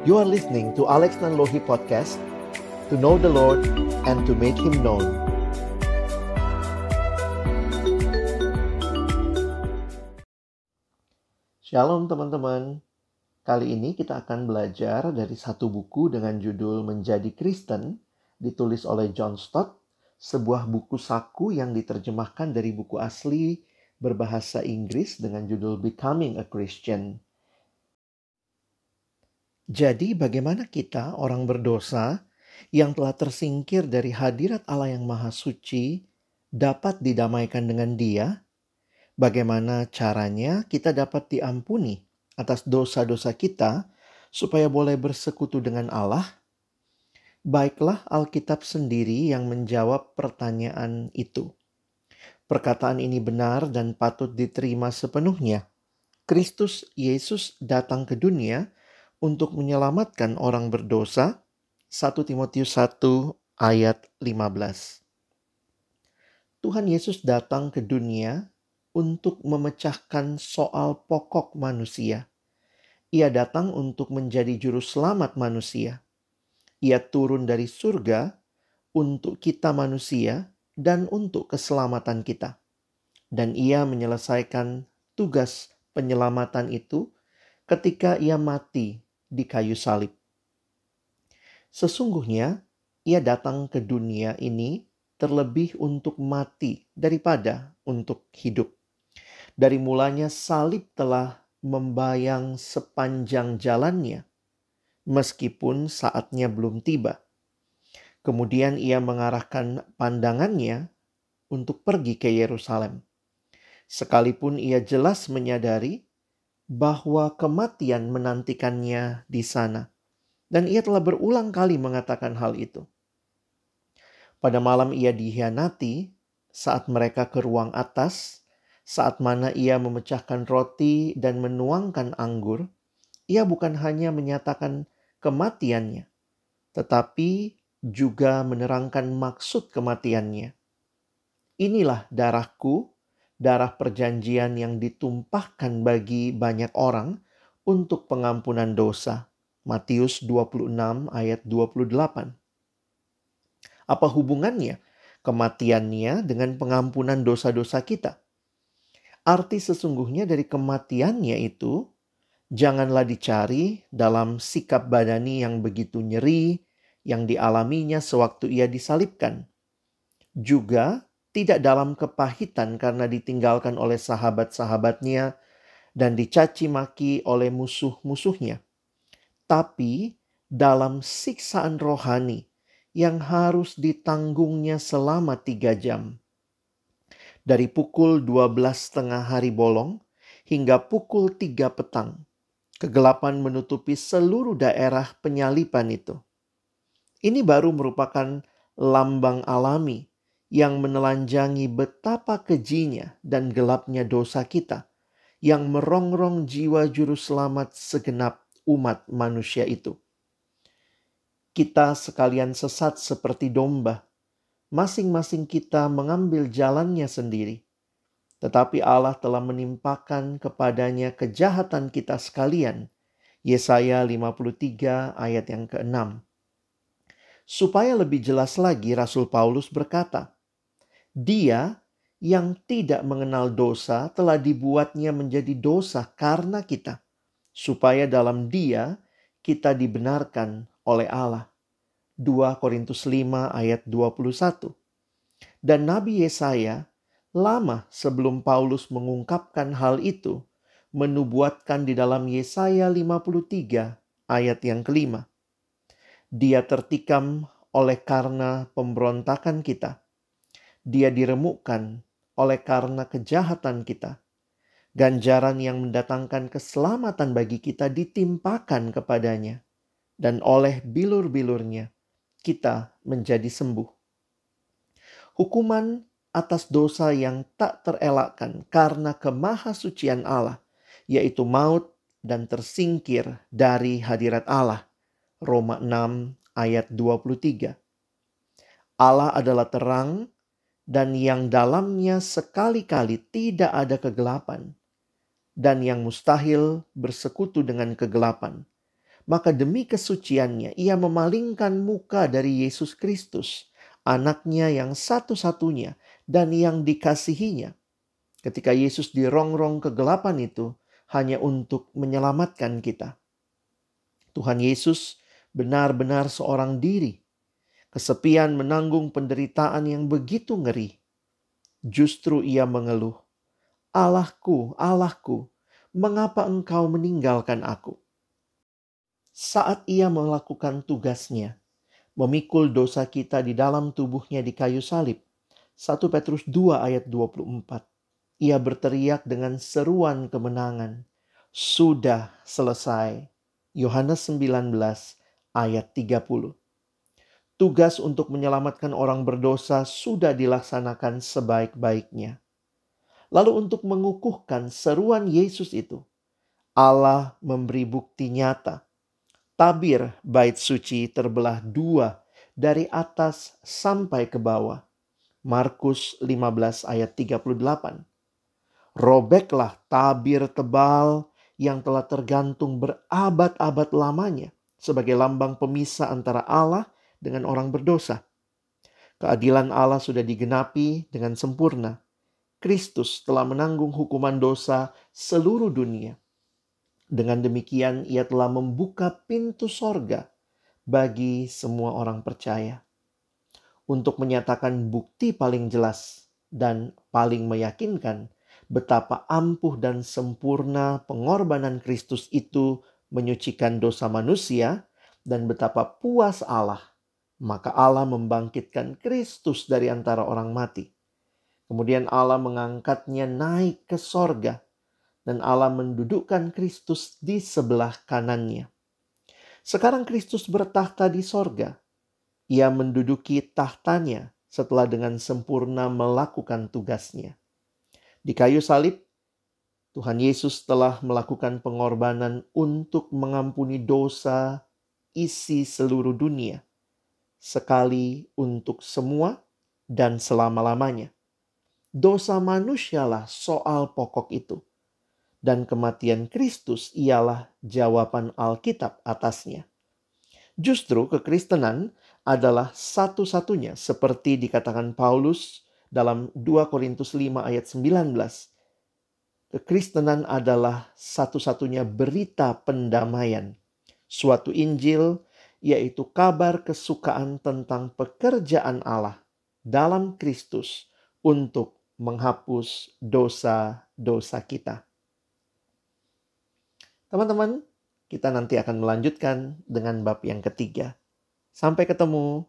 You are listening to Alex Nanlohi Podcast To know the Lord and to make Him known. Shalom teman-teman. Kali ini kita akan belajar dari satu buku dengan judul Menjadi Kristen Ditulis oleh John Stott Sebuah buku saku yang diterjemahkan dari buku asli berbahasa Inggris dengan judul Becoming a Christian jadi, bagaimana kita, orang berdosa yang telah tersingkir dari hadirat Allah yang Maha Suci, dapat didamaikan dengan Dia? Bagaimana caranya kita dapat diampuni atas dosa-dosa kita, supaya boleh bersekutu dengan Allah? Baiklah, Alkitab sendiri yang menjawab pertanyaan itu. Perkataan ini benar dan patut diterima sepenuhnya. Kristus Yesus datang ke dunia untuk menyelamatkan orang berdosa. 1 Timotius 1 ayat 15. Tuhan Yesus datang ke dunia untuk memecahkan soal pokok manusia. Ia datang untuk menjadi juru selamat manusia. Ia turun dari surga untuk kita manusia dan untuk keselamatan kita. Dan ia menyelesaikan tugas penyelamatan itu ketika ia mati di kayu salib. Sesungguhnya ia datang ke dunia ini terlebih untuk mati daripada untuk hidup. Dari mulanya salib telah membayang sepanjang jalannya, meskipun saatnya belum tiba. Kemudian ia mengarahkan pandangannya untuk pergi ke Yerusalem. Sekalipun ia jelas menyadari bahwa kematian menantikannya di sana. Dan ia telah berulang kali mengatakan hal itu. Pada malam ia dihianati saat mereka ke ruang atas, saat mana ia memecahkan roti dan menuangkan anggur, ia bukan hanya menyatakan kematiannya, tetapi juga menerangkan maksud kematiannya. Inilah darahku darah perjanjian yang ditumpahkan bagi banyak orang untuk pengampunan dosa. Matius 26 ayat 28. Apa hubungannya kematiannya dengan pengampunan dosa-dosa kita? Arti sesungguhnya dari kematiannya itu janganlah dicari dalam sikap badani yang begitu nyeri yang dialaminya sewaktu ia disalibkan. Juga tidak dalam kepahitan karena ditinggalkan oleh sahabat-sahabatnya dan dicaci maki oleh musuh-musuhnya, tapi dalam siksaan rohani yang harus ditanggungnya selama tiga jam. Dari pukul dua belas tengah hari bolong hingga pukul tiga petang, kegelapan menutupi seluruh daerah penyalipan itu. Ini baru merupakan lambang alami yang menelanjangi betapa kejinya dan gelapnya dosa kita yang merongrong jiwa juru selamat segenap umat manusia itu. Kita sekalian sesat seperti domba, masing-masing kita mengambil jalannya sendiri. Tetapi Allah telah menimpakan kepadanya kejahatan kita sekalian. Yesaya 53 ayat yang ke-6. Supaya lebih jelas lagi Rasul Paulus berkata, dia yang tidak mengenal dosa telah dibuatnya menjadi dosa karena kita, supaya dalam Dia kita dibenarkan oleh Allah. 2 Korintus 5 ayat 21. Dan Nabi Yesaya lama sebelum Paulus mengungkapkan hal itu, menubuatkan di dalam Yesaya 53 ayat yang kelima. Dia tertikam oleh karena pemberontakan kita dia diremukkan oleh karena kejahatan kita. Ganjaran yang mendatangkan keselamatan bagi kita ditimpakan kepadanya, dan oleh bilur-bilurnya kita menjadi sembuh. Hukuman atas dosa yang tak terelakkan karena kemahasucian Allah, yaitu maut dan tersingkir dari hadirat Allah. Roma 6 ayat 23. Allah adalah terang dan yang dalamnya sekali-kali tidak ada kegelapan, dan yang mustahil bersekutu dengan kegelapan. maka demi kesuciannya ia memalingkan muka dari Yesus Kristus, anaknya yang satu-satunya dan yang dikasihinya. Ketika Yesus dirongrong kegelapan itu hanya untuk menyelamatkan kita. Tuhan Yesus benar-benar seorang diri. Kesepian menanggung penderitaan yang begitu ngeri. Justru ia mengeluh, Allahku, Allahku, mengapa engkau meninggalkan aku? saat ia melakukan tugasnya, memikul dosa kita di dalam tubuhnya di kayu salib. 1 Petrus 2 ayat 24. Ia berteriak dengan seruan kemenangan. Sudah selesai. Yohanes 19 ayat 30. Tugas untuk menyelamatkan orang berdosa sudah dilaksanakan sebaik-baiknya. Lalu untuk mengukuhkan seruan Yesus itu, Allah memberi bukti nyata tabir bait suci terbelah dua dari atas sampai ke bawah. Markus 15 ayat 38. Robeklah tabir tebal yang telah tergantung berabad-abad lamanya sebagai lambang pemisah antara Allah dengan orang berdosa. Keadilan Allah sudah digenapi dengan sempurna. Kristus telah menanggung hukuman dosa seluruh dunia dengan demikian ia telah membuka pintu sorga bagi semua orang percaya. Untuk menyatakan bukti paling jelas dan paling meyakinkan betapa ampuh dan sempurna pengorbanan Kristus itu menyucikan dosa manusia dan betapa puas Allah. Maka Allah membangkitkan Kristus dari antara orang mati. Kemudian Allah mengangkatnya naik ke sorga dan Allah mendudukkan Kristus di sebelah kanannya. Sekarang Kristus bertahta di sorga. Ia menduduki tahtanya setelah dengan sempurna melakukan tugasnya. Di kayu salib, Tuhan Yesus telah melakukan pengorbanan untuk mengampuni dosa isi seluruh dunia, sekali untuk semua dan selama-lamanya. Dosa manusialah soal pokok itu dan kematian Kristus ialah jawaban Alkitab atasnya. Justru kekristenan adalah satu-satunya seperti dikatakan Paulus dalam 2 Korintus 5 ayat 19. Kekristenan adalah satu-satunya berita pendamaian. Suatu Injil yaitu kabar kesukaan tentang pekerjaan Allah dalam Kristus untuk menghapus dosa-dosa kita. Teman-teman, kita nanti akan melanjutkan dengan bab yang ketiga. Sampai ketemu.